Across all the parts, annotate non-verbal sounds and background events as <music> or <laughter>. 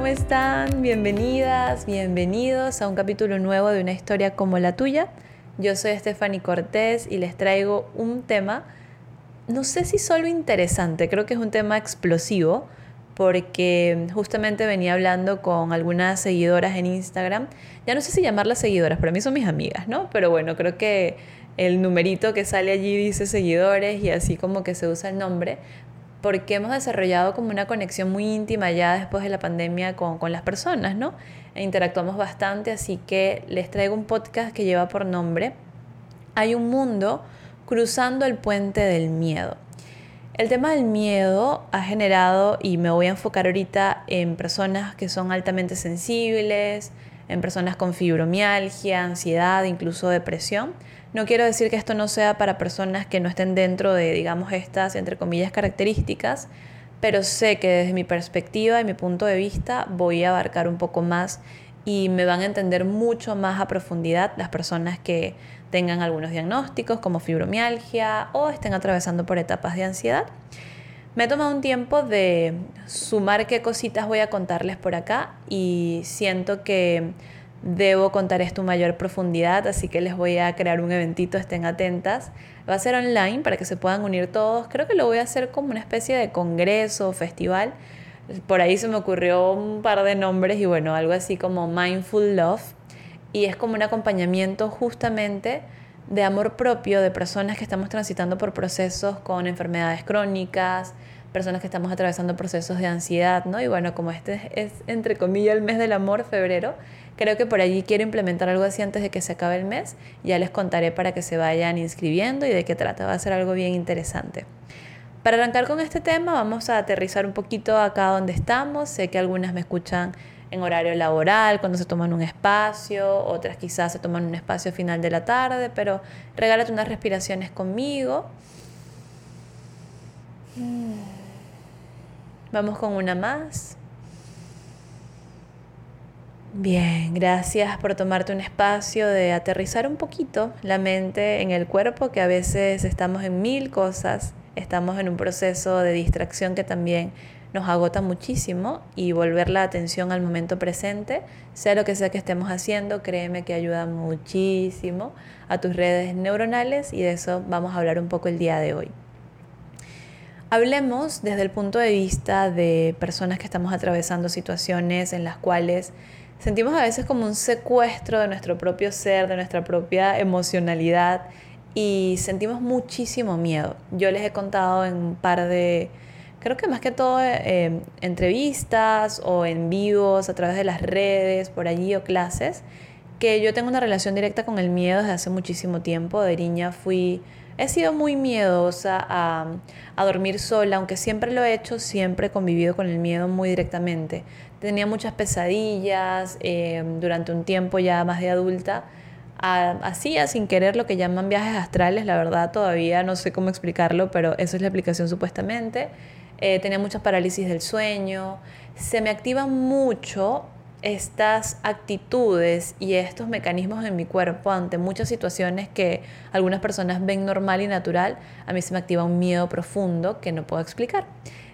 ¿cómo están? Bienvenidas, bienvenidos a un capítulo nuevo de una historia como la tuya. Yo soy Stephanie Cortés y les traigo un tema, no sé si solo interesante, creo que es un tema explosivo, porque justamente venía hablando con algunas seguidoras en Instagram. Ya no sé si llamarlas seguidoras, para mí son mis amigas, ¿no? Pero bueno, creo que el numerito que sale allí dice seguidores y así como que se usa el nombre porque hemos desarrollado como una conexión muy íntima ya después de la pandemia con, con, las personas, ¿no? E interactuamos bastante, así que les traigo un podcast que lleva por nombre Hay un mundo cruzando el puente del miedo. El tema del miedo ha generado, y me voy a enfocar ahorita en personas que son altamente sensibles, en personas con fibromialgia, ansiedad, incluso depresión, no quiero decir que esto no sea para personas que no estén dentro de, digamos, estas, entre comillas, características, pero sé que desde mi perspectiva y mi punto de vista voy a abarcar un poco más y me van a entender mucho más a profundidad las personas que tengan algunos diagnósticos como fibromialgia o estén atravesando por etapas de ansiedad. Me he tomado un tiempo de sumar qué cositas voy a contarles por acá y siento que debo contar esto en mayor profundidad, así que les voy a crear un eventito, estén atentas. Va a ser online para que se puedan unir todos. Creo que lo voy a hacer como una especie de congreso o festival. Por ahí se me ocurrió un par de nombres y bueno, algo así como Mindful Love. Y es como un acompañamiento justamente de amor propio de personas que estamos transitando por procesos con enfermedades crónicas, personas que estamos atravesando procesos de ansiedad, ¿no? Y bueno, como este es entre comillas el mes del amor, febrero, Creo que por allí quiero implementar algo así antes de que se acabe el mes. Ya les contaré para que se vayan inscribiendo y de qué trata. Va a ser algo bien interesante. Para arrancar con este tema, vamos a aterrizar un poquito acá donde estamos. Sé que algunas me escuchan en horario laboral, cuando se toman un espacio, otras quizás se toman un espacio final de la tarde, pero regálate unas respiraciones conmigo. Vamos con una más. Bien, gracias por tomarte un espacio de aterrizar un poquito la mente en el cuerpo, que a veces estamos en mil cosas, estamos en un proceso de distracción que también nos agota muchísimo y volver la atención al momento presente, sea lo que sea que estemos haciendo, créeme que ayuda muchísimo a tus redes neuronales y de eso vamos a hablar un poco el día de hoy. Hablemos desde el punto de vista de personas que estamos atravesando situaciones en las cuales sentimos a veces como un secuestro de nuestro propio ser, de nuestra propia emocionalidad y sentimos muchísimo miedo. Yo les he contado en un par de, creo que más que todo eh, entrevistas o en vivos a través de las redes, por allí o clases, que yo tengo una relación directa con el miedo desde hace muchísimo tiempo. De niña fui, he sido muy miedosa a, a dormir sola, aunque siempre lo he hecho, siempre he convivido con el miedo muy directamente tenía muchas pesadillas eh, durante un tiempo ya más de adulta. Hacía sin querer lo que llaman viajes astrales, la verdad todavía no sé cómo explicarlo, pero eso es la explicación supuestamente. Eh, tenía muchas parálisis del sueño, se me activan mucho estas actitudes y estos mecanismos en mi cuerpo ante muchas situaciones que algunas personas ven normal y natural, a mí se me activa un miedo profundo que no puedo explicar.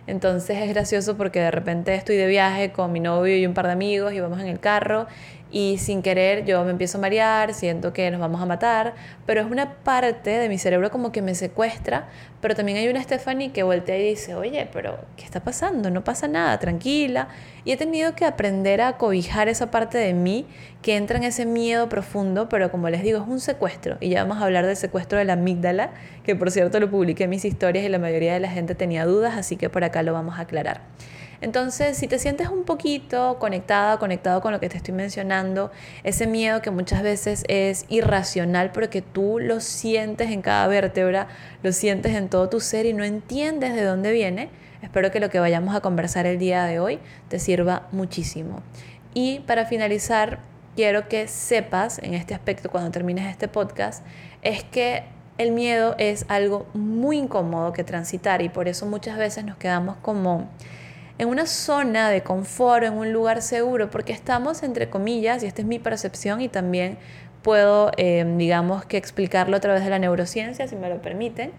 Entonces es gracioso porque de repente estoy de viaje con mi novio y un par de amigos y vamos en el carro y sin querer yo me empiezo a marear, siento que nos vamos a matar, pero es una parte de mi cerebro como que me secuestra, pero también hay una Stephanie que voltea y dice, oye, pero ¿qué está pasando? No pasa nada, tranquila. Y he tenido que aprender a cobijar esa parte de mí que entra en ese miedo profundo, pero como les digo, es un secuestro. Y ya vamos a hablar del secuestro de la amígdala, que por cierto lo publiqué en mis historias y la mayoría de la gente tenía dudas, así que por acá lo vamos a aclarar. Entonces, si te sientes un poquito conectada, conectado con lo que te estoy mencionando, ese miedo que muchas veces es irracional porque tú lo sientes en cada vértebra, lo sientes en todo tu ser y no entiendes de dónde viene, espero que lo que vayamos a conversar el día de hoy te sirva muchísimo. Y para finalizar, quiero que sepas en este aspecto cuando termines este podcast, es que el miedo es algo muy incómodo que transitar y por eso muchas veces nos quedamos como en una zona de confort, en un lugar seguro, porque estamos, entre comillas, y esta es mi percepción y también puedo, eh, digamos, que explicarlo a través de la neurociencia, si me lo permiten,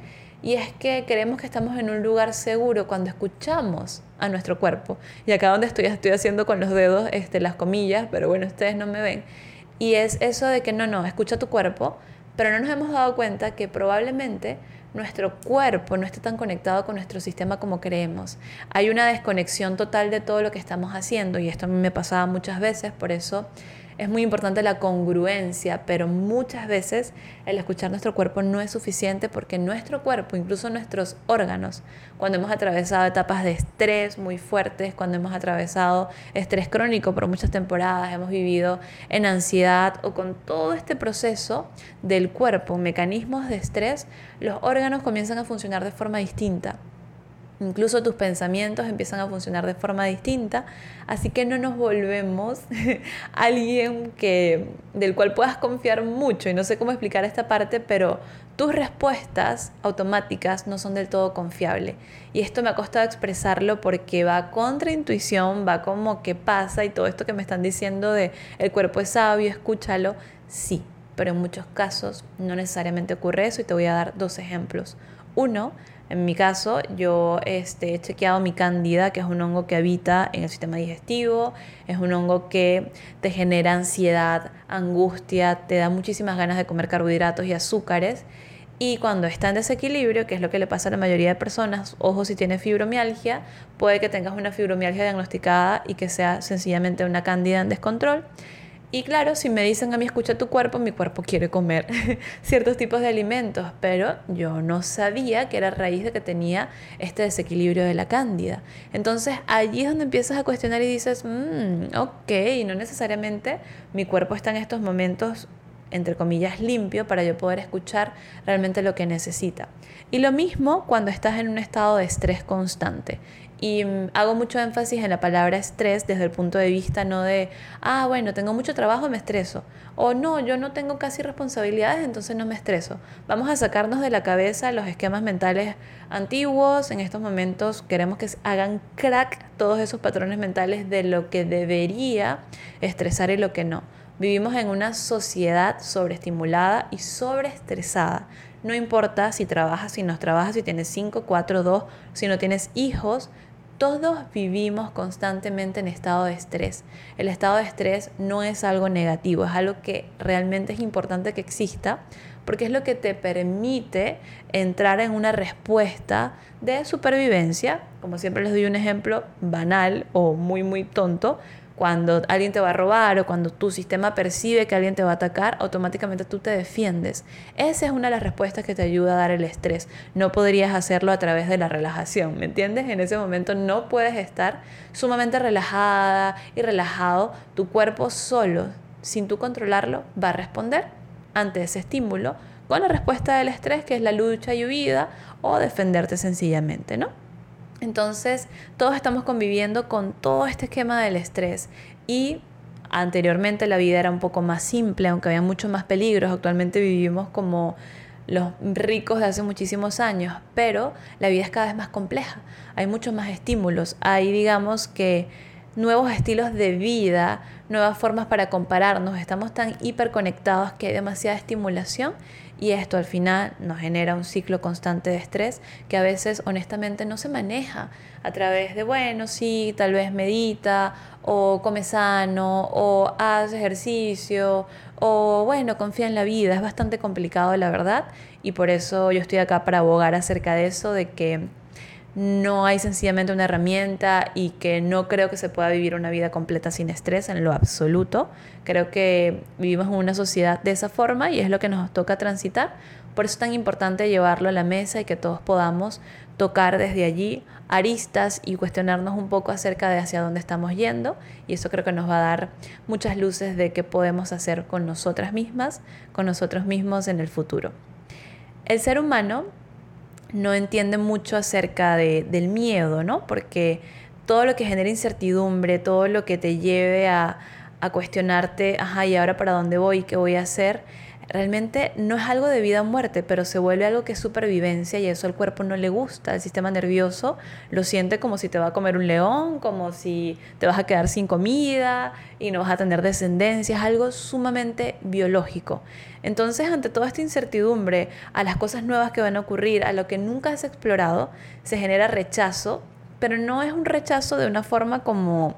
Y es que creemos que estamos en un lugar seguro cuando escuchamos a nuestro cuerpo. Y acá donde estoy, estoy haciendo con los dedos este, las comillas, pero bueno, ustedes no me ven. Y es eso de que no, no, escucha tu cuerpo, pero no nos hemos dado cuenta que probablemente nuestro cuerpo no esté tan conectado con nuestro sistema como creemos. Hay una desconexión total de todo lo que estamos haciendo y esto a mí me pasaba muchas veces, por eso es muy importante la congruencia, pero muchas veces el escuchar nuestro cuerpo no es suficiente porque nuestro cuerpo, incluso nuestros órganos, cuando hemos atravesado etapas de estrés muy fuertes, cuando hemos atravesado estrés crónico por muchas temporadas, hemos vivido en ansiedad o con todo este proceso del cuerpo, mecanismos de estrés, los órganos comienzan a funcionar de forma distinta. Incluso tus pensamientos empiezan a funcionar de forma distinta, así que no nos volvemos <laughs> alguien que, del cual puedas confiar mucho. Y no sé cómo explicar esta parte, pero tus respuestas automáticas no son del todo confiables. Y esto me ha costado expresarlo porque va contra intuición, va como que pasa y todo esto que me están diciendo de el cuerpo es sabio, escúchalo, sí, pero en muchos casos no necesariamente ocurre eso y te voy a dar dos ejemplos. Uno, en mi caso, yo este, he chequeado mi candida, que es un hongo que habita en el sistema digestivo, es un hongo que te genera ansiedad, angustia, te da muchísimas ganas de comer carbohidratos y azúcares. Y cuando está en desequilibrio, que es lo que le pasa a la mayoría de personas, ojo si tienes fibromialgia, puede que tengas una fibromialgia diagnosticada y que sea sencillamente una cándida en descontrol. Y claro, si me dicen a mí escucha tu cuerpo, mi cuerpo quiere comer <laughs> ciertos tipos de alimentos, pero yo no sabía que era raíz de que tenía este desequilibrio de la cándida. Entonces allí es donde empiezas a cuestionar y dices, mmm, ok, no necesariamente mi cuerpo está en estos momentos entre comillas, limpio para yo poder escuchar realmente lo que necesita. Y lo mismo cuando estás en un estado de estrés constante. Y mm, hago mucho énfasis en la palabra estrés desde el punto de vista no de, ah, bueno, tengo mucho trabajo, me estreso. O no, yo no tengo casi responsabilidades, entonces no me estreso. Vamos a sacarnos de la cabeza los esquemas mentales antiguos. En estos momentos queremos que hagan crack todos esos patrones mentales de lo que debería estresar y lo que no. Vivimos en una sociedad sobreestimulada y sobreestresada. No importa si trabajas, si no trabajas, si tienes 5, 4, 2, si no tienes hijos, todos vivimos constantemente en estado de estrés. El estado de estrés no es algo negativo, es algo que realmente es importante que exista porque es lo que te permite entrar en una respuesta de supervivencia, como siempre les doy un ejemplo banal o muy muy tonto, cuando alguien te va a robar o cuando tu sistema percibe que alguien te va a atacar, automáticamente tú te defiendes. Esa es una de las respuestas que te ayuda a dar el estrés. No podrías hacerlo a través de la relajación, ¿me entiendes? En ese momento no puedes estar sumamente relajada y relajado. Tu cuerpo solo, sin tú controlarlo, va a responder ante ese estímulo con la respuesta del estrés, que es la lucha y huida o defenderte sencillamente, ¿no? Entonces, todos estamos conviviendo con todo este esquema del estrés y anteriormente la vida era un poco más simple, aunque había muchos más peligros. Actualmente vivimos como los ricos de hace muchísimos años, pero la vida es cada vez más compleja. Hay muchos más estímulos. Hay, digamos, que nuevos estilos de vida, nuevas formas para compararnos. Estamos tan hiperconectados que hay demasiada estimulación y esto al final nos genera un ciclo constante de estrés que a veces honestamente no se maneja a través de, bueno, sí, tal vez medita o come sano o haz ejercicio o bueno, confía en la vida. Es bastante complicado la verdad y por eso yo estoy acá para abogar acerca de eso, de que no hay sencillamente una herramienta y que no creo que se pueda vivir una vida completa sin estrés en lo absoluto. Creo que vivimos en una sociedad de esa forma y es lo que nos toca transitar. Por eso es tan importante llevarlo a la mesa y que todos podamos tocar desde allí aristas y cuestionarnos un poco acerca de hacia dónde estamos yendo. Y eso creo que nos va a dar muchas luces de qué podemos hacer con nosotras mismas, con nosotros mismos en el futuro. El ser humano no entiende mucho acerca de, del miedo, ¿no? Porque todo lo que genera incertidumbre, todo lo que te lleve a, a cuestionarte, ajá, ¿y ahora para dónde voy? ¿Qué voy a hacer? Realmente no es algo de vida o muerte, pero se vuelve algo que es supervivencia y eso al cuerpo no le gusta. El sistema nervioso lo siente como si te va a comer un león, como si te vas a quedar sin comida y no vas a tener descendencia. Es algo sumamente biológico. Entonces, ante toda esta incertidumbre, a las cosas nuevas que van a ocurrir, a lo que nunca has explorado, se genera rechazo, pero no es un rechazo de una forma como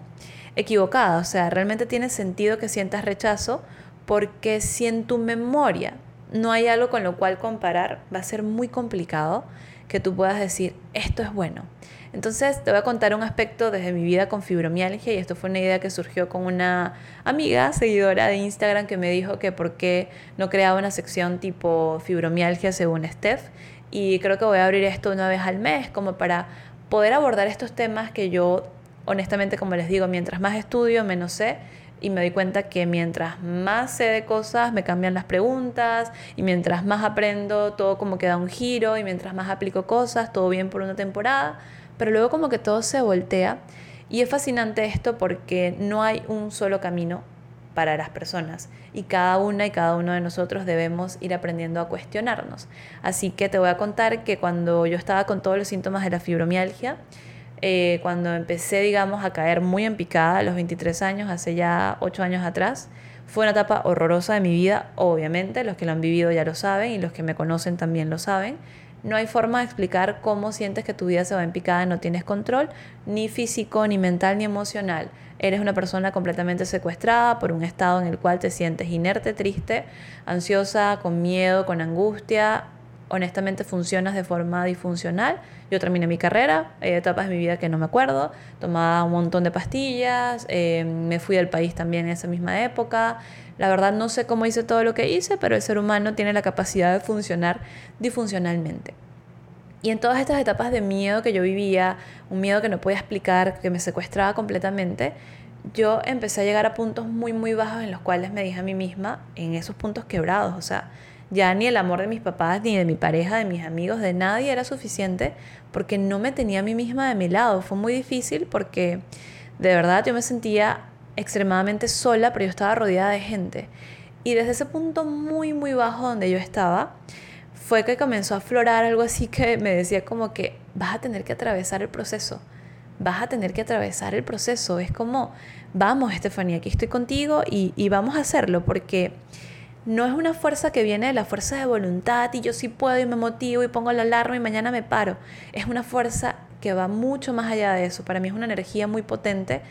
equivocada. O sea, realmente tiene sentido que sientas rechazo porque si en tu memoria no hay algo con lo cual comparar, va a ser muy complicado que tú puedas decir, esto es bueno. Entonces te voy a contar un aspecto desde mi vida con fibromialgia y esto fue una idea que surgió con una amiga, seguidora de Instagram, que me dijo que por qué no creaba una sección tipo fibromialgia según Steph. Y creo que voy a abrir esto una vez al mes como para poder abordar estos temas que yo, honestamente, como les digo, mientras más estudio, menos sé y me doy cuenta que mientras más sé de cosas, me cambian las preguntas y mientras más aprendo, todo como que da un giro y mientras más aplico cosas, todo bien por una temporada, pero luego como que todo se voltea y es fascinante esto porque no hay un solo camino para las personas y cada una y cada uno de nosotros debemos ir aprendiendo a cuestionarnos. Así que te voy a contar que cuando yo estaba con todos los síntomas de la fibromialgia, eh, cuando empecé, digamos, a caer muy en picada a los 23 años, hace ya 8 años atrás. Fue una etapa horrorosa de mi vida, obviamente, los que lo han vivido ya lo saben y los que me conocen también lo saben. No hay forma de explicar cómo sientes que tu vida se va en picada, no tienes control, ni físico, ni mental, ni emocional. Eres una persona completamente secuestrada por un estado en el cual te sientes inerte, triste, ansiosa, con miedo, con angustia, honestamente funcionas de forma disfuncional. Yo terminé mi carrera, hay etapas de mi vida que no me acuerdo, tomaba un montón de pastillas, eh, me fui del país también en esa misma época. La verdad no sé cómo hice todo lo que hice, pero el ser humano tiene la capacidad de funcionar disfuncionalmente. Y en todas estas etapas de miedo que yo vivía, un miedo que no podía explicar, que me secuestraba completamente, yo empecé a llegar a puntos muy, muy bajos en los cuales me dije a mí misma, en esos puntos quebrados, o sea, ya ni el amor de mis papás, ni de mi pareja, de mis amigos, de nadie era suficiente porque no me tenía a mí misma de mi lado. Fue muy difícil porque de verdad yo me sentía extremadamente sola, pero yo estaba rodeada de gente. Y desde ese punto muy, muy bajo donde yo estaba, fue que comenzó a aflorar algo así que me decía como que vas a tener que atravesar el proceso. Vas a tener que atravesar el proceso. Es como, vamos, Estefanía, aquí estoy contigo y, y vamos a hacerlo porque no es una fuerza que viene de la fuerza de voluntad y yo sí puedo y me motivo y pongo la alarma y mañana me paro. Es una fuerza que va mucho más allá de eso. Para mí es una energía muy potente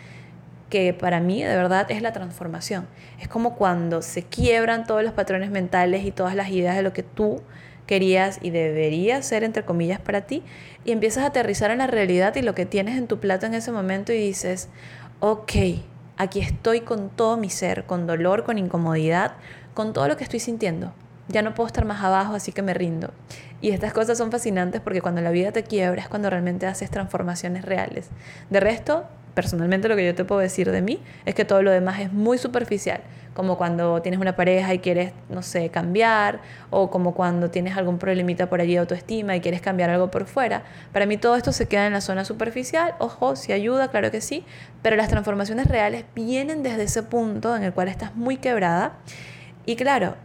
que para mí de verdad es la transformación. Es como cuando se quiebran todos los patrones mentales y todas las ideas de lo que tú querías y deberías ser, entre comillas, para ti, y empiezas a aterrizar en la realidad y lo que tienes en tu plato en ese momento y dices, ok, aquí estoy con todo mi ser, con dolor, con incomodidad, con todo lo que estoy sintiendo. Ya no puedo estar más abajo, así que me rindo. Y estas cosas son fascinantes porque cuando la vida te quiebra es cuando realmente haces transformaciones reales. De resto, personalmente lo que yo te puedo decir de mí es que todo lo demás es muy superficial, como cuando tienes una pareja y quieres, no sé, cambiar, o como cuando tienes algún problemita por allí de autoestima y quieres cambiar algo por fuera. Para mí todo esto se queda en la zona superficial, ojo, si ayuda, claro que sí, pero las transformaciones reales vienen desde ese punto en el cual estás muy quebrada y claro,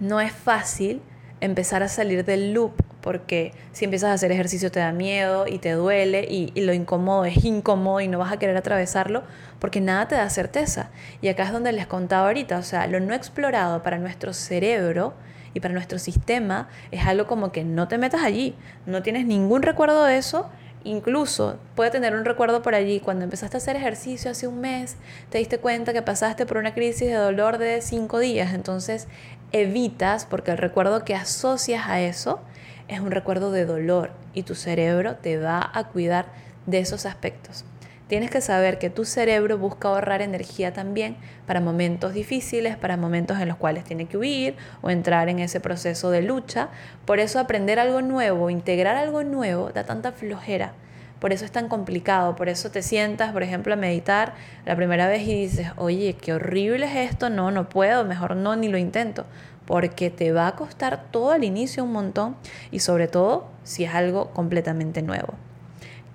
no es fácil empezar a salir del loop porque si empiezas a hacer ejercicio te da miedo y te duele y, lo incómodo es incómodo y no vas a querer atravesarlo porque nada te da certeza. Y acá es donde les contaba ahorita, o sea, lo no explorado para nuestro cerebro y para nuestro sistema es algo como que no te metas allí, no tienes ningún recuerdo de eso. Incluso puede tener un recuerdo por allí, cuando empezaste a hacer ejercicio hace un mes, te diste cuenta que pasaste por una crisis de dolor de cinco días, entonces evitas, porque el recuerdo que asocias a eso es un recuerdo de dolor y tu cerebro te va a cuidar de esos aspectos. Tienes que saber que tu cerebro busca ahorrar energía también para momentos difíciles, para momentos en los cuales tiene que huir o entrar en ese proceso de lucha. Por eso aprender algo nuevo, integrar algo nuevo, da tanta flojera. Por eso es tan complicado, por eso te sientas, por ejemplo, a meditar la primera vez y dices, oye, qué horrible es esto, no, no puedo, mejor no, ni lo intento, porque te va a costar todo al inicio un montón y sobre todo si es algo completamente nuevo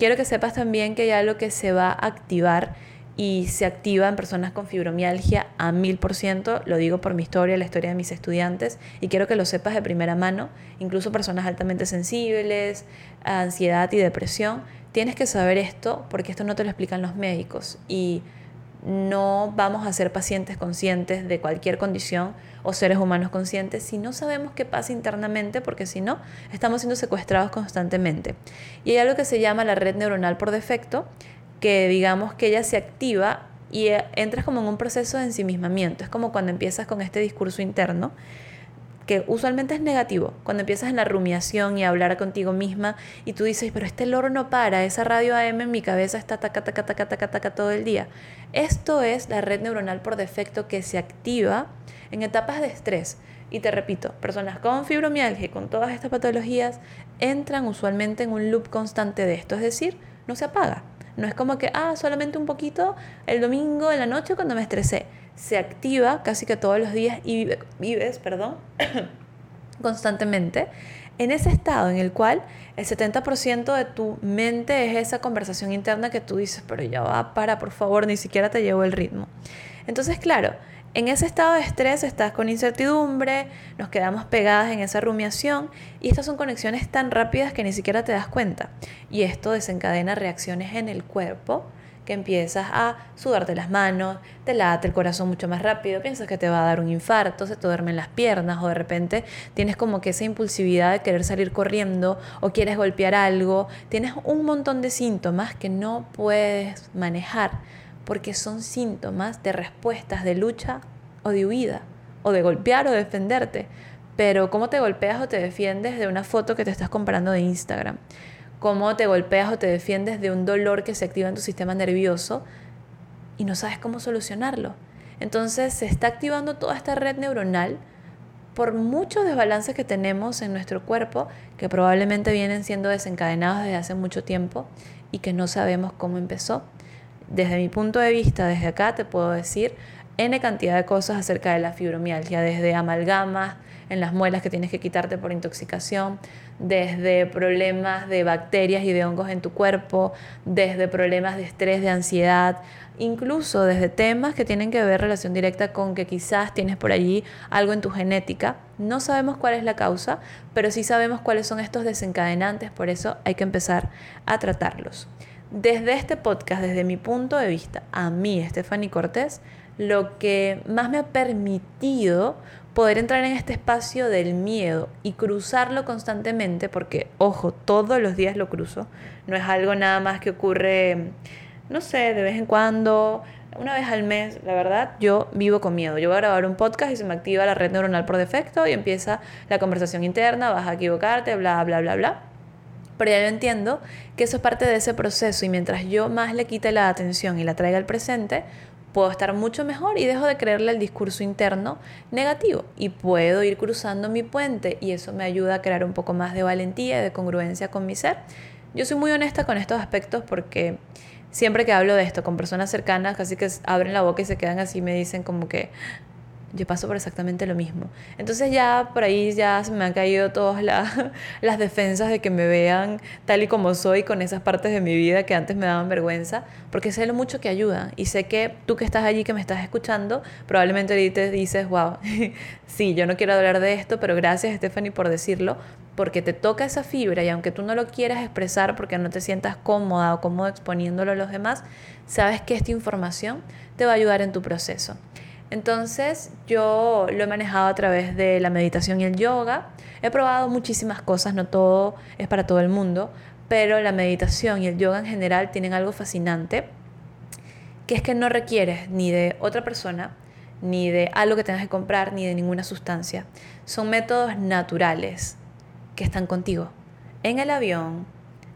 quiero que sepas también que hay algo que se va a activar y se activa en personas con fibromialgia a mil por ciento. Lo digo por mi historia, la historia de mis estudiantes y quiero que lo sepas de primera mano. Incluso personas altamente sensibles, ansiedad y depresión. Tienes que saber esto porque esto no te lo explican los médicos y no vamos a ser pacientes conscientes de cualquier condición o seres humanos conscientes si no sabemos qué pasa internamente, porque si no, estamos siendo secuestrados constantemente. Y hay algo que se llama la red neuronal por defecto, que digamos que ella se activa y eh, entras como en un proceso de ensimismamiento. Es como cuando empiezas con este discurso interno, que usualmente es negativo, cuando empiezas en la rumiación y a hablar contigo misma y tú dices, pero este loro no para, esa radio AM en mi cabeza está taca, taca, taca, taca, taca todo el día. Esto es la red neuronal por defecto que se activa en etapas de estrés. Y te repito, personas con fibromialgia y con todas estas patologías entran usualmente en un loop constante de esto, es decir, no se apaga. No es como que, ah, solamente un poquito el domingo en la noche cuando me estresé. Se activa casi que todos los días y vives, perdón, <coughs> constantemente en ese estado en el cual el 70% de tu mente es esa conversación interna que tú dices, pero ya va, para, por favor, ni siquiera te llevo el ritmo. Entonces, claro, en ese estado de estrés estás con incertidumbre, nos quedamos pegadas en esa rumiación y estas son conexiones tan rápidas que ni siquiera te das cuenta. Y esto desencadena reacciones en el cuerpo que empiezas a sudarte las manos, te late el corazón mucho más rápido, piensas que te va a dar un infarto, se te duermen las piernas o de repente tienes como que esa impulsividad de querer salir corriendo o quieres golpear algo, tienes un montón de síntomas que no puedes manejar porque son síntomas de respuestas de lucha o de huida, o de golpear o defenderte. Pero cómo te golpeas o te defiendes de una foto que te estás comparando de Instagram. Cómo te golpeas o te defiendes de un dolor que se activa en tu sistema nervioso y no sabes cómo solucionarlo. Entonces se está activando toda esta red neuronal por muchos desbalances que tenemos en nuestro cuerpo que probablemente vienen siendo desencadenados desde hace mucho tiempo y que no sabemos cómo empezó desde mi punto de vista, desde acá te puedo decir N cantidad de cosas acerca de la fibromialgia, desde amalgamas en las muelas que tienes que quitarte por intoxicación, desde problemas de bacterias y de hongos en tu cuerpo, desde problemas de estrés, de ansiedad, incluso desde temas que tienen que ver relación directa con que quizás tienes por allí algo en tu genética. No sabemos cuál es la causa, pero sí sabemos cuáles son estos desencadenantes, por eso hay que empezar a tratarlos. Desde este podcast, desde mi punto de vista, a mí, Stephanie Cortés, lo que más me ha permitido poder entrar en este espacio del miedo y cruzarlo constantemente, porque, ojo, todos los días lo cruzo, no es algo nada más que ocurre, no sé, de vez en cuando, una vez al mes, la verdad, yo vivo con miedo. Yo voy a grabar un podcast y se me activa la red neuronal por defecto y empieza la conversación interna, vas a equivocarte, bla, bla, bla, bla. Pero ya yo entiendo que eso es parte de ese proceso y mientras yo más le quite la atención y la traiga al presente, puedo estar mucho mejor y dejo de creerle el discurso interno negativo y puedo ir cruzando mi puente y eso me ayuda a crear un poco más de valentía y de congruencia con mi ser. Yo soy muy honesta con estos aspectos porque siempre que hablo de esto con personas cercanas, casi que abren la boca y se quedan así me dicen como que, yo paso por exactamente lo mismo. Entonces ya por ahí ya se me han caído todas <laughs> las defensas de que me vean tal y como soy con esas partes de mi vida que antes me daban vergüenza, porque sé lo mucho que ayuda y sé que tú que estás allí, que me estás escuchando, probablemente ahorita dices, wow, <laughs> sí, yo no quiero hablar de esto, pero gracias Stephanie por decirlo, porque te toca esa fibra y aunque tú no lo quieras expresar porque no te sientas cómoda o cómodo exponiéndolo a los demás, sabes que esta información te va a ayudar en tu proceso. Entonces yo lo he manejado a través de la meditación y el yoga. He probado muchísimas cosas, no todo es para todo el mundo, pero la meditación y el yoga en general tienen algo fascinante, que es que no requieres ni de otra persona, ni de algo que tengas que comprar, ni de ninguna sustancia. Son métodos naturales que están contigo, en el avión,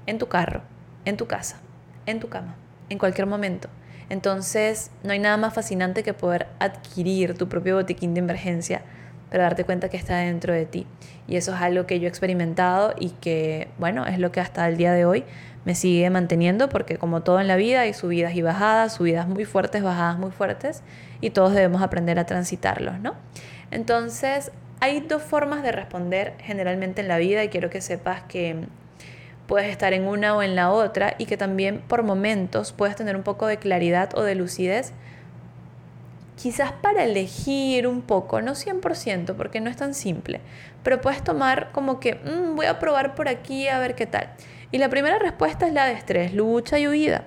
en tu carro, en tu casa, en tu cama, en cualquier momento. Entonces, no hay nada más fascinante que poder adquirir tu propio botiquín de emergencia, pero darte cuenta que está dentro de ti. Y eso es algo que yo he experimentado y que, bueno, es lo que hasta el día de hoy me sigue manteniendo, porque como todo en la vida hay subidas y bajadas, subidas muy fuertes, bajadas muy fuertes, y todos debemos aprender a transitarlos, ¿no? Entonces, hay dos formas de responder generalmente en la vida y quiero que sepas que puedes estar en una o en la otra y que también por momentos puedes tener un poco de claridad o de lucidez. Quizás para elegir un poco, no 100%, porque no es tan simple, pero puedes tomar como que mm, voy a probar por aquí a ver qué tal. Y la primera respuesta es la de estrés, lucha y huida.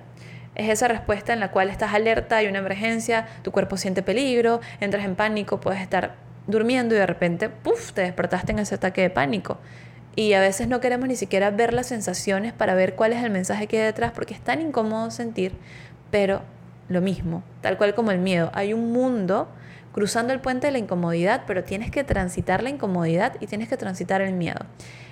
Es esa respuesta en la cual estás alerta, hay una emergencia, tu cuerpo siente peligro, entras en pánico, puedes estar durmiendo y de repente, puff, te despertaste en ese ataque de pánico. Y a veces no queremos ni siquiera ver las sensaciones para ver cuál es el mensaje que hay detrás, porque es tan incómodo sentir, pero lo mismo, tal cual como el miedo. Hay un mundo cruzando el puente de la incomodidad, pero tienes que transitar la incomodidad y tienes que transitar el miedo.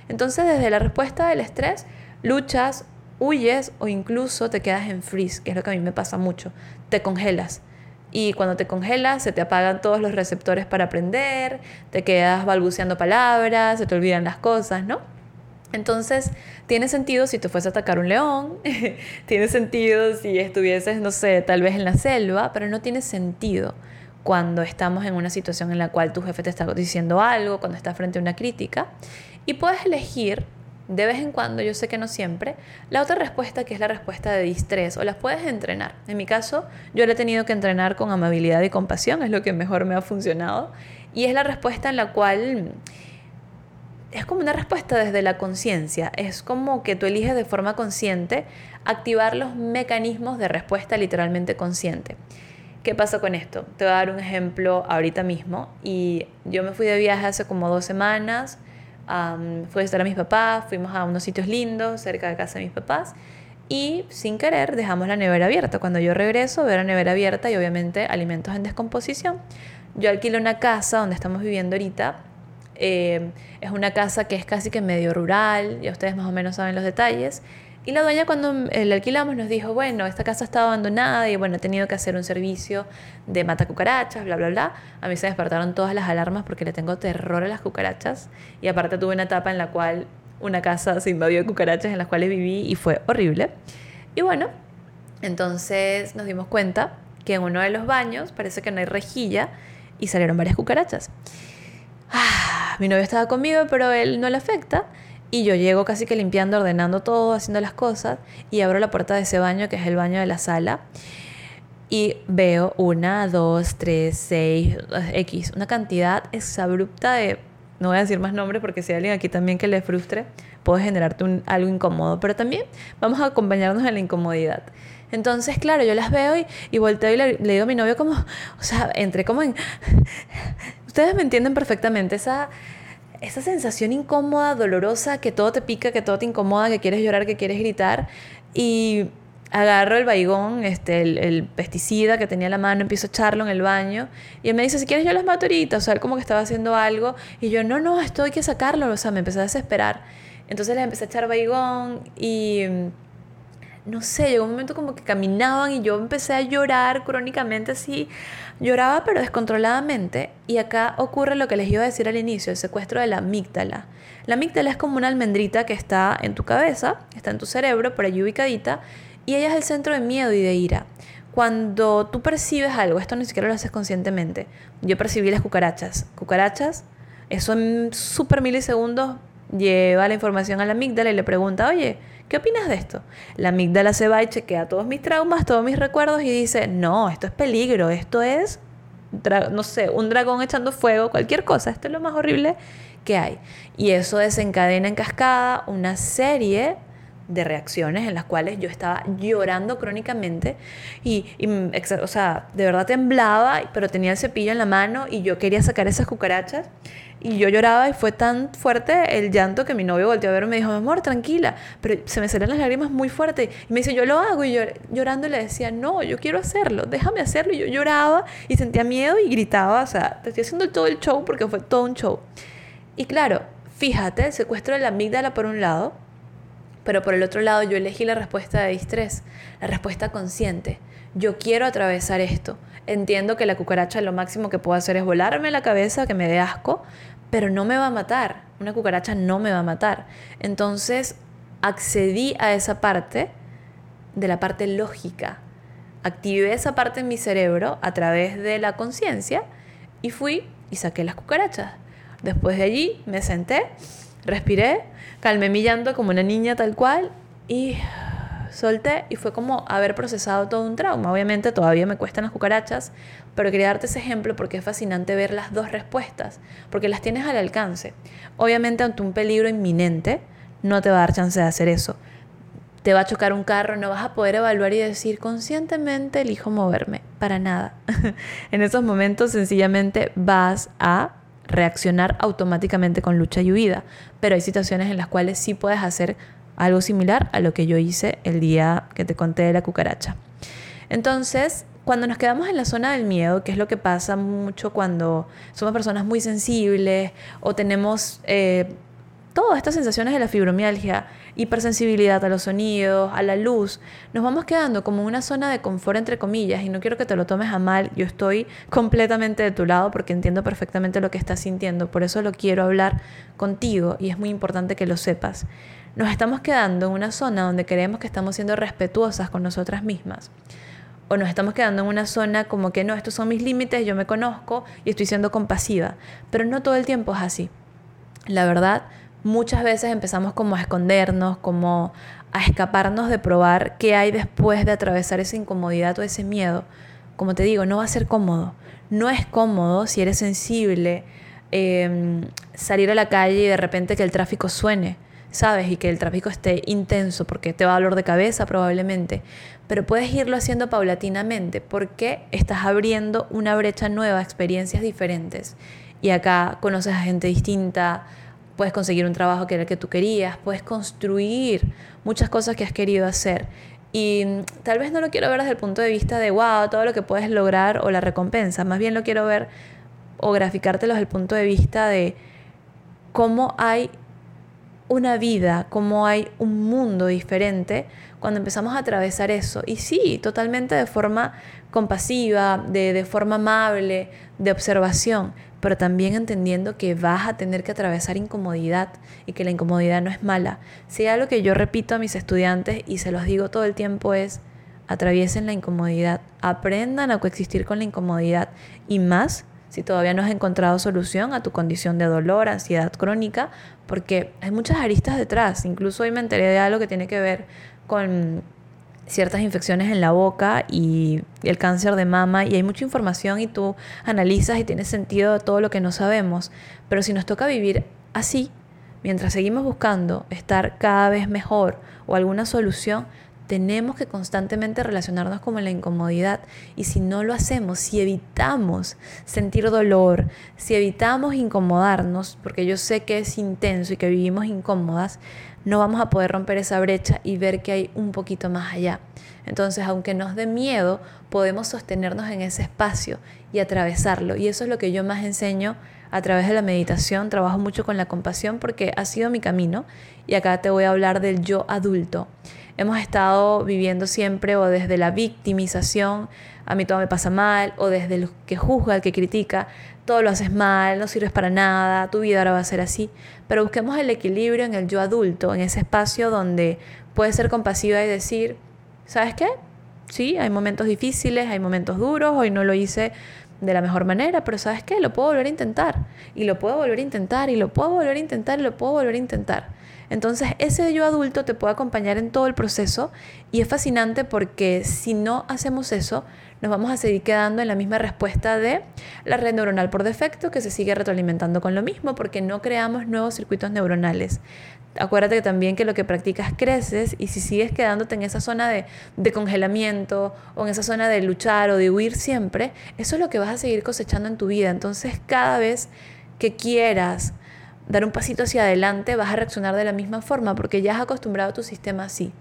Entonces, desde la respuesta del estrés, luchas, huyes o incluso te quedas en freeze, que es lo que a mí me pasa mucho. Te congelas. Y cuando te congelas, se te apagan todos los receptores para aprender, te quedas balbuceando palabras, se te olvidan las cosas, ¿no? Entonces, tiene sentido si te fuese a atacar un león, <laughs> tiene sentido si estuvieses, no sé, tal vez en la selva, pero no tiene sentido cuando estamos en una situación en la cual tu jefe te está diciendo algo, cuando estás frente a una crítica. Y puedes elegir de vez en cuando, yo sé que no siempre, la otra respuesta que es la respuesta de distrés o las puedes entrenar. En mi caso, yo la he tenido que entrenar con amabilidad y compasión, es lo que mejor me ha funcionado. Y es la respuesta en la cual es como una respuesta desde la conciencia, es como que tú eliges de forma consciente activar los mecanismos de respuesta literalmente consciente. ¿Qué pasa con esto? Te voy a dar un ejemplo ahorita mismo y yo me fui de viaje hace como dos semanas fui a visitar a mis papás, fuimos a unos sitios lindos cerca de casa de mis papás y sin querer dejamos la nevera abierta. Cuando yo regreso veo la nevera abierta y obviamente alimentos en descomposición. Yo alquilo una casa donde estamos viviendo ahorita. Eh, es una casa que es casi que medio rural, ya ustedes más o menos saben los detalles. Y la dueña cuando la alquilamos nos dijo, bueno, esta casa está abandonada y bueno, he tenido que hacer un servicio de mata cucarachas, bla, bla, bla. A mí se despertaron todas las alarmas porque le tengo terror a las cucarachas. Y aparte tuve una etapa en la cual una casa se invadió de cucarachas en las cuales viví y fue horrible. Y bueno, entonces nos dimos cuenta que en uno de los baños parece que no hay rejilla y salieron varias cucarachas. Ah, mi novio estaba conmigo, pero él no le afecta. Y yo llego casi que limpiando, ordenando todo, haciendo las cosas y abro la puerta de ese baño, que es el baño de la sala. Y veo una, dos, tres, seis, X, una cantidad exabrupta de, no voy a decir más nombres porque si hay alguien aquí también que le frustre, puede generarte un, algo incómodo, pero también vamos a acompañarnos en la incomodidad. Entonces, claro, yo las veo y, y volteo y le, le, digo a mi novio como, o sea, entré como en... <laughs> Ustedes me entienden perfectamente esa esa sensación incómoda, dolorosa, que todo te pica, que todo te incomoda, que quieres llorar, que quieres gritar. Y agarro el baigón, este, el, pesticida que tenía en la mano, empiezo a echarlo en el baño. Y él me dice, si quieres yo las mato. O sea, él como que estaba haciendo algo. Y yo, no, no, esto hay que sacarlo. O sea, me empecé a desesperar. Entonces les empecé a echar baigón y no sé, llegó un momento como que caminaban y yo empecé a llorar crónicamente así. Lloraba pero descontroladamente. Y acá ocurre lo que les iba a decir al inicio, el secuestro de la amígdala. La amígdala es como una almendrita que está en tu cabeza, está en tu cerebro, por allí ubicadita, y ella es el centro de miedo y de ira. Cuando tú percibes algo, esto ni siquiera lo haces conscientemente. Yo percibí las cucarachas. Cucarachas, eso en super milisegundos lleva la información a la amígdala y le pregunta, oye, ¿Qué opinas de esto? La amígdala se va y chequea todos mis traumas, todos mis recuerdos y dice, no, esto es peligro, esto es, no sé, un dragón echando fuego, cualquier cosa, esto es lo más horrible que hay. Y eso desencadena en cascada una serie de reacciones en las cuales yo estaba llorando crónicamente y, o sea, de verdad temblaba, pero tenía el cepillo en la mano y yo quería sacar esas cucarachas y yo lloraba y fue tan fuerte el llanto que mi novio volteó a ver y me dijo, amor, tranquila. Pero se me salían las lágrimas muy fuerte. Y me dice, yo lo hago. Y yo llorando le decía, no, yo quiero hacerlo, déjame hacerlo. Y yo lloraba y sentía miedo y gritaba. O sea, te estoy haciendo todo el show porque fue todo un show. Y claro, fíjate, el secuestro de la amígdala por un lado, pero por el otro lado yo elegí la respuesta de distrés, la respuesta consciente. Yo quiero atravesar esto entiendo que la cucaracha lo máximo que puedo hacer es volarme la cabeza, que me dé asco, pero no me va a matar. Una cucaracha no me va a matar. Entonces accedí a esa parte de la parte lógica. Activé esa parte en mi cerebro a través de la conciencia y fui y saqué las cucarachas. Después de allí me senté respiré, calmé mi llanto como una niña tal cual y solté y fue como haber procesado todo un trauma. Obviamente todavía me cuestan las cucarachas, pero quería darte ese ejemplo porque es fascinante ver las dos respuestas, porque las tienes al alcance. Obviamente ante un peligro inminente no te va a dar chance de hacer eso. Te va a chocar un carro, no vas a poder evaluar y decir conscientemente elijo moverme, para nada. <laughs> en esos momentos sencillamente vas a reaccionar automáticamente con lucha y huida, pero hay situaciones en las cuales sí puedes hacer algo similar a lo que yo hice el día que te conté de la cucaracha. Entonces, cuando nos quedamos en la zona del miedo, que es lo que pasa mucho cuando somos personas muy sensibles o tenemos eh, todas estas sensaciones de la fibromialgia, hipersensibilidad a los sonidos, a la luz, nos vamos quedando como una zona de confort entre comillas y no quiero que te lo tomes a mal, yo estoy completamente de tu lado porque entiendo perfectamente lo que estás sintiendo, por eso lo quiero hablar contigo y es muy importante que lo sepas nos estamos quedando en una zona donde creemos que estamos siendo respetuosas con nosotras mismas. O nos estamos quedando en una zona como que no, estos son mis límites, yo me conozco y estoy siendo compasiva. Pero no todo el tiempo es así. La verdad, muchas veces empezamos como a escondernos, como a escaparnos de probar qué hay después de atravesar esa incomodidad o ese miedo. Como te digo, no va a ser cómodo. No es cómodo si eres sensible em, salir a la calle y de repente que el tráfico suene ¿sabes? Y que el tráfico esté intenso porque te va a dolor de cabeza probablemente. Pero puedes irlo haciendo paulatinamente porque estás abriendo una brecha nueva, experiencias diferentes. Y acá conoces a gente distinta, puedes conseguir un trabajo que era el que tú querías, puedes construir muchas cosas que has querido hacer. Y mm, tal vez no lo quiero ver desde el punto de vista de, wow, todo lo que puedes lograr o la recompensa. Más bien lo quiero ver o graficártelo desde el punto de vista de cómo hay una vida, como hay un mundo diferente cuando empezamos a atravesar eso. Y sí, totalmente de forma compasiva, de, de forma amable, de observación, pero también entendiendo que vas a tener que atravesar incomodidad y que la incomodidad no es mala. Si algo que yo repito a mis estudiantes y se los digo todo el tiempo es, atraviesen la incomodidad, aprendan a coexistir con la incomodidad y más si todavía no has encontrado solución a tu condición de dolor, ansiedad crónica, porque hay muchas aristas detrás. Incluso hoy me enteré de algo que tiene que ver con ciertas infecciones en la boca y el cáncer de mama y hay mucha información y tú analizas y tienes sentido todo lo que no sabemos. Pero si nos toca vivir así, mientras seguimos buscando estar cada vez mejor o alguna solución, tenemos que constantemente relacionarnos con la incomodidad y si no lo hacemos, si evitamos sentir dolor, si evitamos incomodarnos, porque yo sé que es intenso y que vivimos incómodas, no vamos a poder romper esa brecha y ver que hay un poquito más allá. Entonces, aunque nos dé miedo, podemos sostenernos en ese espacio y atravesarlo. Y eso es lo que yo más enseño a través de la meditación. Trabajo mucho con la compasión porque ha sido mi camino. Y acá te voy a hablar del yo adulto hemos estado viviendo siempre o desde la victimización, a mí todo me pasa mal, o desde el que juzga, el que critica, todo lo haces mal, no sirves para nada, tu vida ahora va a ser así. Pero busquemos el equilibrio en el yo adulto, en ese espacio donde puedes ser compasiva y decir, ¿sabes qué? Sí, hay momentos difíciles, hay momentos duros, hoy no lo hice de la mejor manera, pero ¿sabes qué? Lo puedo volver a intentar, y lo puedo volver a intentar, y lo puedo volver a intentar, y lo puedo volver a intentar. Entonces ese yo adulto te puede acompañar en todo el proceso y es fascinante porque si no hacemos eso, nos vamos a seguir quedando en la misma respuesta de la red neuronal por defecto que se sigue retroalimentando con lo mismo porque no creamos nuevos circuitos neuronales. Acuérdate también que lo que practicas creces y si sigues quedándote en esa zona de, de, congelamiento o en esa zona de luchar o de huir siempre, eso es lo que vas a seguir cosechando en tu vida. Entonces cada vez que quieras dar un pasito hacia adelante, vas a reaccionar de la misma forma porque ya has acostumbrado tu sistema así.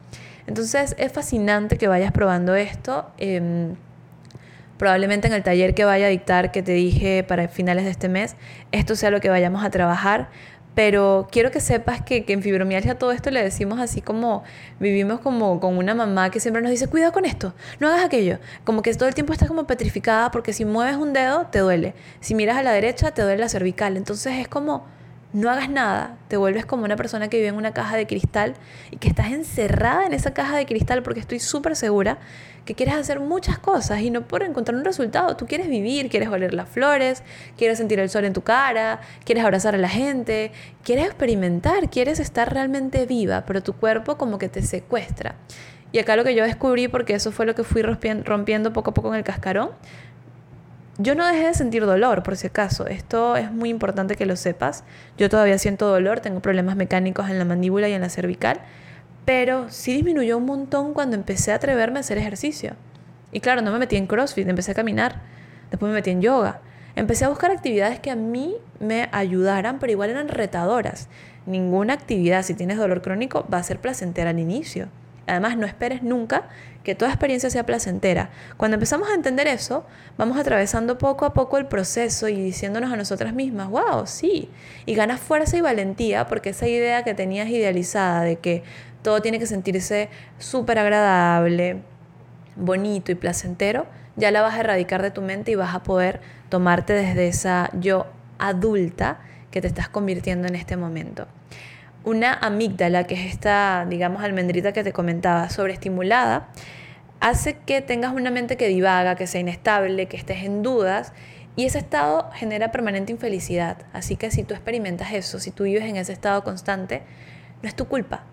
Entonces es fascinante que vayas probando esto. Em, probablemente en el taller que vaya a dictar, que te dije para finales de este mes, esto sea lo que vayamos a trabajar. Pero quiero que sepas que, que en fibromialgia todo esto le decimos así como vivimos como con una mamá que siempre nos dice, cuidado con esto, no hagas aquello. Como que todo el tiempo estás como petrificada porque si mueves un dedo te duele. Si miras a la derecha te duele la cervical. Entonces es como no hagas nada, te vuelves como una persona que vive en una caja de cristal y que estás encerrada en esa caja de cristal porque estoy súper segura que quieres hacer muchas cosas y no por encontrar un resultado. Tú quieres vivir, quieres oler las flores, quieres sentir el sol en tu cara, quieres abrazar a la gente, quieres experimentar, quieres estar realmente viva, pero tu cuerpo como que te secuestra. Y acá lo que yo descubrí, porque eso fue lo que fui rompiendo poco a poco en el cascarón, yo no dejé de sentir dolor, por si acaso. Esto es muy importante que lo sepas. Yo todavía siento dolor, tengo problemas mecánicos en la mandíbula y en la cervical, pero sí disminuyó un montón cuando empecé a atreverme a hacer ejercicio. Y claro, no me metí en CrossFit, empecé a caminar, después me metí en yoga. Empecé a buscar actividades que a mí me ayudaran, pero igual eran retadoras. Ninguna actividad, si tienes dolor crónico, va a ser placentera al inicio. Además, no esperes nunca que toda experiencia sea placentera. Cuando empezamos a entender eso, vamos atravesando poco a poco el proceso y diciéndonos a nosotras mismas, wow, sí. Y ganas fuerza y valentía porque esa idea que tenías idealizada de que todo tiene que sentirse súper agradable, bonito y placentero, ya la vas a erradicar de tu mente y vas a poder tomarte desde esa yo adulta que te estás convirtiendo en este momento una amígdala, que es esta, digamos, almendrita que te comentaba, sobreestimulada, hace que tengas una mente que divaga, que sea inestable, que estés en dudas y ese estado genera permanente infelicidad. Así que si tú experimentas eso, si tú vives en ese estado constante, no es tu culpa,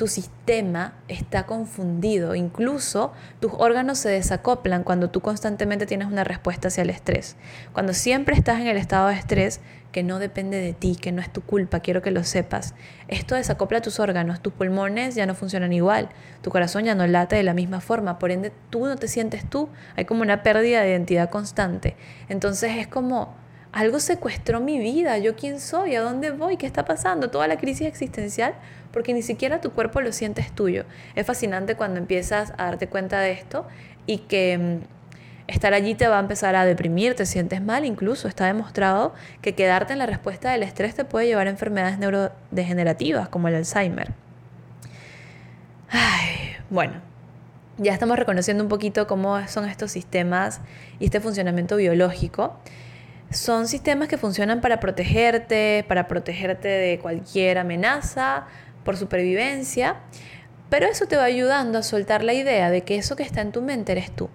tu sistema está confundido, incluso tus órganos se desacoplan cuando tú constantemente tienes una respuesta hacia el estrés. Cuando siempre estás en el estado de estrés, que no depende de ti, que no es tu culpa, quiero que lo sepas. Esto desacopla tus órganos, tus pulmones ya no funcionan igual, tu corazón ya no late de la misma forma, por ende tú no te sientes tú, hay como una pérdida de identidad constante. Entonces es como algo secuestró mi vida, yo quién soy, a dónde voy, qué está pasando, toda la crisis existencial, porque ni siquiera tu cuerpo lo sientes tuyo. Es fascinante cuando empiezas a darte cuenta de esto y que mm, estar allí te va a empezar a deprimir, te sientes mal, incluso está demostrado que quedarte en la respuesta del estrés te puede llevar a enfermedades neurodegenerativas como el Alzheimer. Ay, bueno, ya estamos reconociendo un poquito cómo son estos sistemas y este funcionamiento biológico son sistemas que funcionan para protegerte, para protegerte de cualquier amenaza, por supervivencia, pero eso te va ayudando a soltar la idea de que eso que está en tu mente eres tú.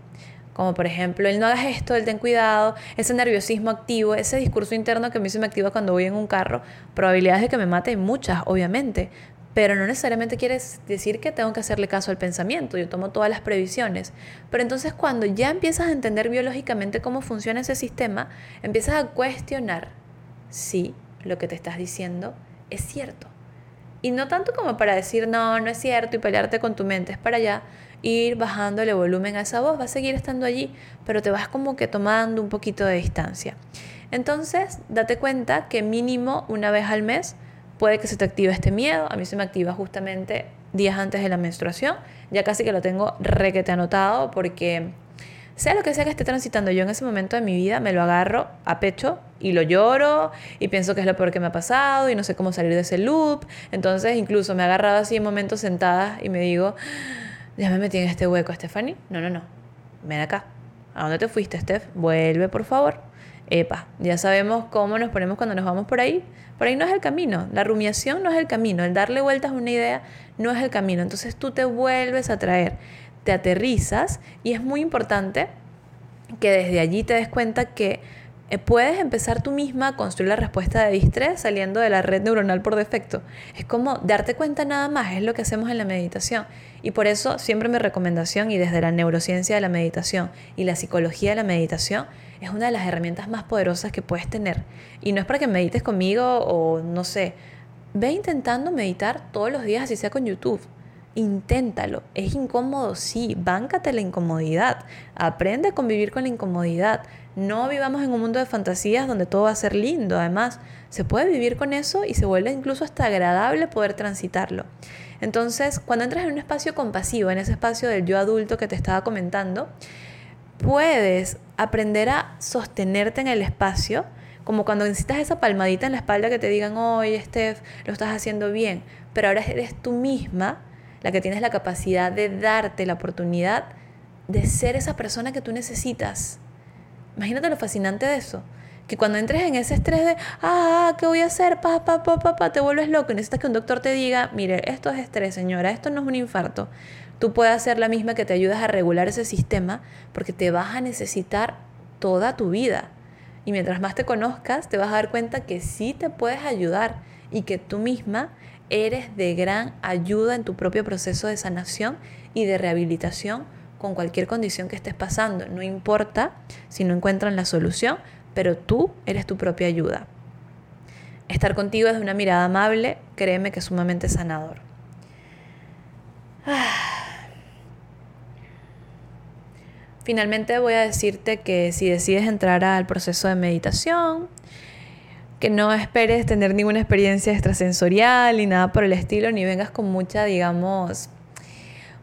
Como por ejemplo, el no hagas esto, el ten cuidado, ese nerviosismo activo, ese discurso interno que a mí se me activa cuando voy en un carro. Probabilidades de que me mate hay muchas, obviamente, pero no necesariamente quiere decir que tengo que hacerle caso al pensamiento, yo tomo todas las previsiones. Pero entonces cuando ya empiezas a entender biológicamente cómo funciona ese sistema, empiezas a cuestionar si lo que te estás diciendo es cierto. Y no tanto como para decir, no, no es cierto y pelearte con tu mente, es para allá ir bajándole volumen a esa voz, va a seguir estando allí, pero te vas como que tomando un poquito de distancia. Entonces, date cuenta que mínimo una vez al mes puede que se te active este miedo. A mí se me activa justamente días antes de la menstruación. Ya casi que lo tengo requete anotado porque sea lo que sea que esté transitando yo en ese momento de mi vida, me lo agarro a pecho y lo lloro y pienso que es lo peor que me ha pasado y no sé cómo salir de ese loop. Entonces incluso me he agarrado así en momentos sentada y me digo, ya me metí en este hueco, Stephanie. No, no, no. Ven acá. ¿A dónde te fuiste, Steph? Vuelve, por favor. Epa, ya sabemos cómo nos ponemos cuando nos vamos por ahí. Por ahí no es el camino. La rumiación no es el camino. El darle vueltas a una idea no es el camino. Entonces tú te vuelves a traer, te aterrizas y es muy importante que desde allí te des cuenta que eh, puedes empezar tú misma a construir la respuesta de distrés saliendo de la red neuronal por defecto. Es como darte cuenta nada más, es lo que hacemos en la meditación. Y por eso siempre mi recomendación y desde la neurociencia de la meditación y la psicología de la meditación es una de las herramientas más poderosas que puedes tener. Y no es para que medites conmigo o no sé, ve intentando meditar todos los días, así sea con YouTube. Inténtalo. Es incómodo, sí. Báncate la incomodidad. Aprende a convivir con la incomodidad. No vivamos en un mundo de fantasías donde todo va a ser lindo. Además, se puede vivir con eso y se vuelve incluso hasta agradable poder transitarlo. Entonces, cuando entras en un espacio compasivo, en ese espacio del yo adulto que te estaba comentando, puedes aprender a sostenerte en el espacio, como cuando necesitas esa palmadita en la espalda que te digan, oye, Steph, lo estás haciendo bien, pero ahora eres tú misma la que tienes la capacidad de darte la oportunidad de ser esa persona que tú necesitas. Imagínate lo fascinante de eso, que cuando entres en ese estrés de, ah, ¿qué voy a hacer? Pa, pa, pa, pa, pa, te vuelves loco y necesitas que un doctor te diga, mire, esto es estrés, señora, esto no es un infarto. Tú puedes hacer la misma que te ayudas a regular ese sistema porque te vas a necesitar toda tu vida. Y mientras más te conozcas, te vas a dar cuenta que sí te puedes ayudar y que tú misma eres de gran ayuda en tu propio proceso de sanación y de rehabilitación con cualquier condición que estés pasando. No importa si no encuentran la solución, pero tú eres tu propia ayuda. Estar contigo desde una mirada amable, créeme que es sumamente sanador. Finalmente voy a decirte que si decides entrar al proceso de meditación, que no esperes tener ninguna experiencia extrasensorial ni nada por el estilo, ni vengas con mucha, digamos,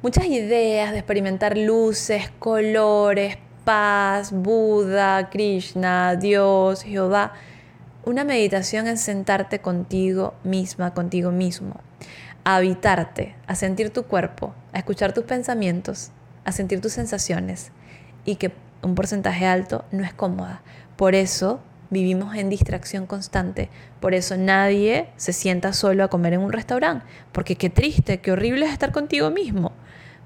muchas ideas de experimentar luces, colores, paz, Buda, Krishna, Dios, Jehová. Una meditación es sentarte contigo misma, contigo mismo, a habitarte, a sentir tu cuerpo, a escuchar tus pensamientos, a sentir tus sensaciones y que un porcentaje alto no es cómoda. Por eso vivimos en distracción constante. Por eso nadie se sienta solo a comer en un restaurante. Porque qué triste, qué horrible es estar contigo mismo.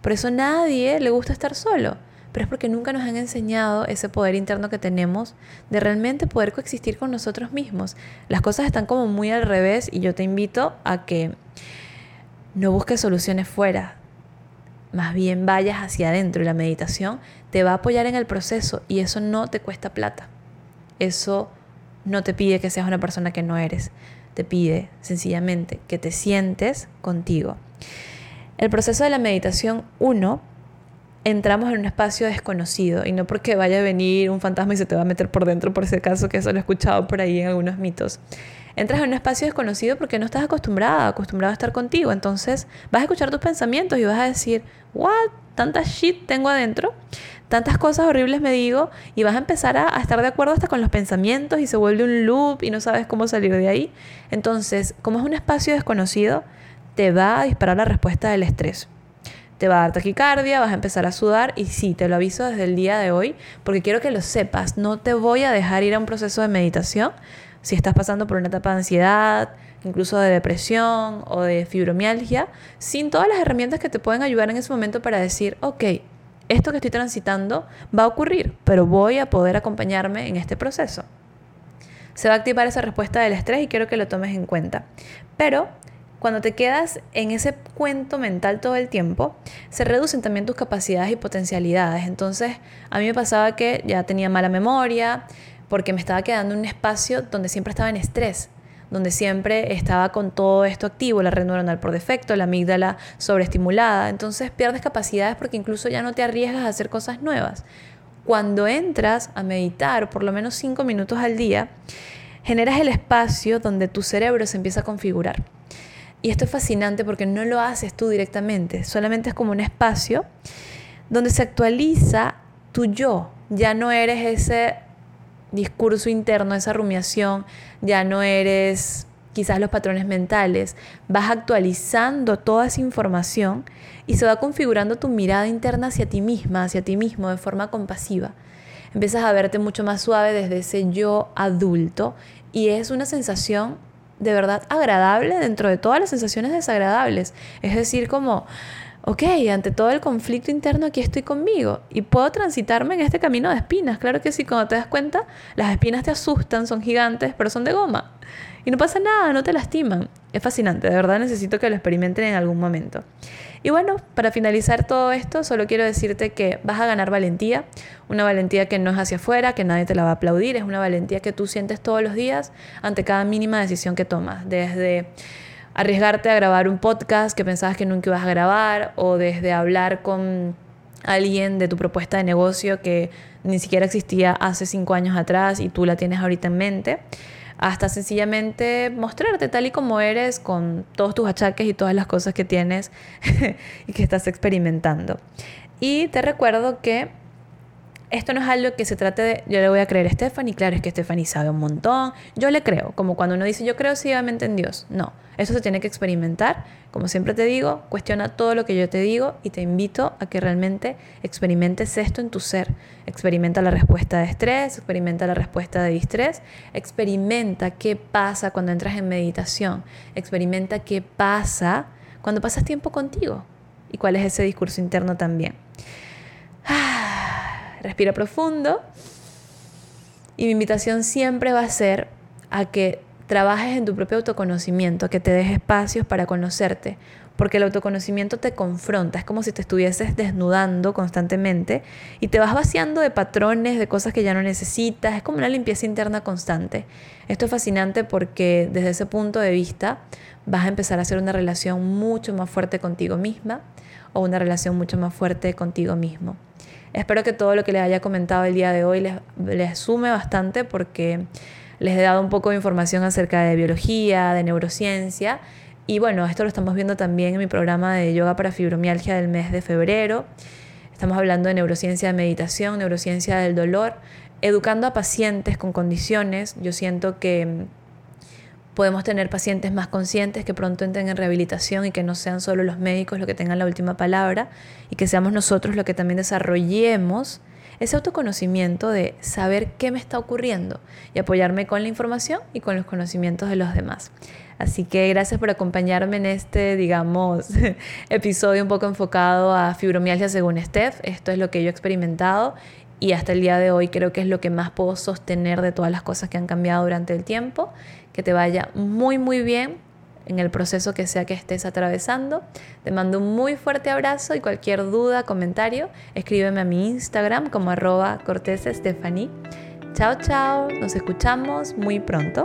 Por eso nadie le gusta estar solo pero es porque nunca nos han enseñado ese poder interno que tenemos de realmente poder coexistir con nosotros mismos. Las cosas están como muy al revés y yo te invito a que no busques soluciones fuera, más bien vayas hacia adentro y la meditación te va a apoyar en el proceso y eso no te cuesta plata. Eso no te pide que seas una persona que no eres, te pide sencillamente que te sientes contigo. El proceso de la meditación 1 entramos en un espacio desconocido y no porque vaya a venir un fantasma y se te va a meter por dentro, por ese caso que eso lo he escuchado por ahí en algunos mitos. Entras en un espacio desconocido porque no estás acostumbrada, acostumbrado a estar contigo. Entonces vas a escuchar tus pensamientos y vas a decir, what, tanta shit tengo adentro, tantas cosas horribles me digo y vas a empezar a, estar de acuerdo hasta con los pensamientos y se vuelve un loop y no sabes cómo salir de ahí. Entonces, como es un espacio desconocido, te va a disparar la respuesta del estrés te va a dar taquicardia, vas a empezar a sudar y sí, te lo aviso desde el día de hoy porque quiero que lo sepas, no te voy a dejar ir a un proceso de meditación si estás pasando por una etapa de ansiedad, incluso de depresión o de fibromialgia, sin todas las herramientas que te pueden ayudar en ese momento para decir, ok, esto que estoy transitando va a ocurrir, pero voy a poder acompañarme en este proceso. Se va a activar esa respuesta del estrés y quiero que lo tomes en cuenta. Pero cuando te quedas en ese cuento mental todo el tiempo, se reducen también tus capacidades y potencialidades. Entonces, a mí me pasaba que ya tenía mala memoria, porque me estaba quedando en un espacio donde siempre estaba en estrés, donde siempre estaba con todo esto activo, la red neuronal por defecto, la amígdala sobreestimulada. Entonces pierdes capacidades porque incluso ya no te arriesgas a hacer cosas nuevas. Cuando entras a meditar por lo menos cinco minutos al día, generas el espacio donde tu cerebro se empieza a configurar. Y esto es fascinante porque no lo haces tú directamente, solamente es como un espacio donde se actualiza tu yo. Ya no eres ese discurso interno, esa rumiación, ya no eres quizás los patrones mentales, vas actualizando toda esa información y se va configurando tu mirada interna hacia ti misma, hacia ti mismo de forma compasiva. Empiezas a verte mucho más suave desde ese yo adulto y es una sensación de verdad agradable dentro de todas las sensaciones desagradables. Es decir, como, ok, ante todo el conflicto interno aquí estoy conmigo y puedo transitarme en este camino de espinas. Claro que sí, cuando te das cuenta, las espinas te asustan, son gigantes, pero son de goma. Y no pasa nada, no te lastiman. Es fascinante, de verdad necesito que lo experimenten en algún momento. Y bueno, para finalizar todo esto, solo quiero decirte que vas a ganar valentía, una valentía que no es hacia afuera, que nadie te la va a aplaudir, es una valentía que tú sientes todos los días ante cada mínima decisión que tomas, desde arriesgarte a grabar un podcast que pensabas que nunca ibas a grabar o desde hablar con alguien de tu propuesta de negocio que ni siquiera existía hace cinco años atrás y tú la tienes ahorita en mente hasta sencillamente mostrarte tal y como eres con todos tus achaques y todas las cosas que tienes <laughs> y que estás experimentando. Y te recuerdo que esto no es algo que se trate de, yo le voy a creer a Stephanie, claro, es que Stephanie sabe un montón, yo le creo, como cuando uno dice, yo creo ciegamente en Dios. No, eso se tiene que experimentar. Como siempre te digo, cuestiona todo lo que yo te digo y te invito a que realmente experimentes esto en tu ser. Experimenta la respuesta de estrés, experimenta la respuesta de distrés, experimenta qué pasa cuando entras en meditación, experimenta qué pasa cuando pasas tiempo contigo y cuál es ese discurso interno también. Respira profundo. Y mi invitación siempre va a ser a que trabajes en tu propio autoconocimiento, que te des espacios para conocerte, porque el autoconocimiento te confronta, es como si te estuvieses desnudando constantemente y te vas vaciando de patrones, de cosas que ya no necesitas, es como una limpieza interna constante. Esto es fascinante porque desde ese punto de vista vas a empezar a hacer una relación mucho más fuerte contigo misma o una relación mucho más fuerte contigo mismo. Espero que todo lo que les haya comentado el día de hoy les, sume bastante porque les he dado un poco de información acerca de biología, de neurociencia. Y bueno, esto lo estamos viendo también en mi programa de yoga para fibromialgia del mes de febrero. Estamos hablando de neurociencia de meditación, neurociencia del dolor, educando a pacientes con condiciones. Yo siento que podemos tener pacientes más conscientes que pronto entren en rehabilitación y que no sean solo los médicos los que tengan la última palabra y que seamos nosotros los que también desarrollemos ese autoconocimiento de saber qué me está ocurriendo y apoyarme con la información y con los conocimientos de los demás. Así que gracias por acompañarme en este, digamos, <laughs> episodio un poco enfocado a fibromialgia según Steph. Esto es lo que yo he experimentado y hasta el día de hoy creo que es lo que más puedo sostener de todas las cosas que han cambiado durante el tiempo. Que te vaya muy muy bien en el proceso que sea que estés atravesando. Te mando un muy fuerte abrazo y cualquier duda, comentario, escríbeme a mi Instagram como arroba Chao, chao, nos escuchamos muy pronto.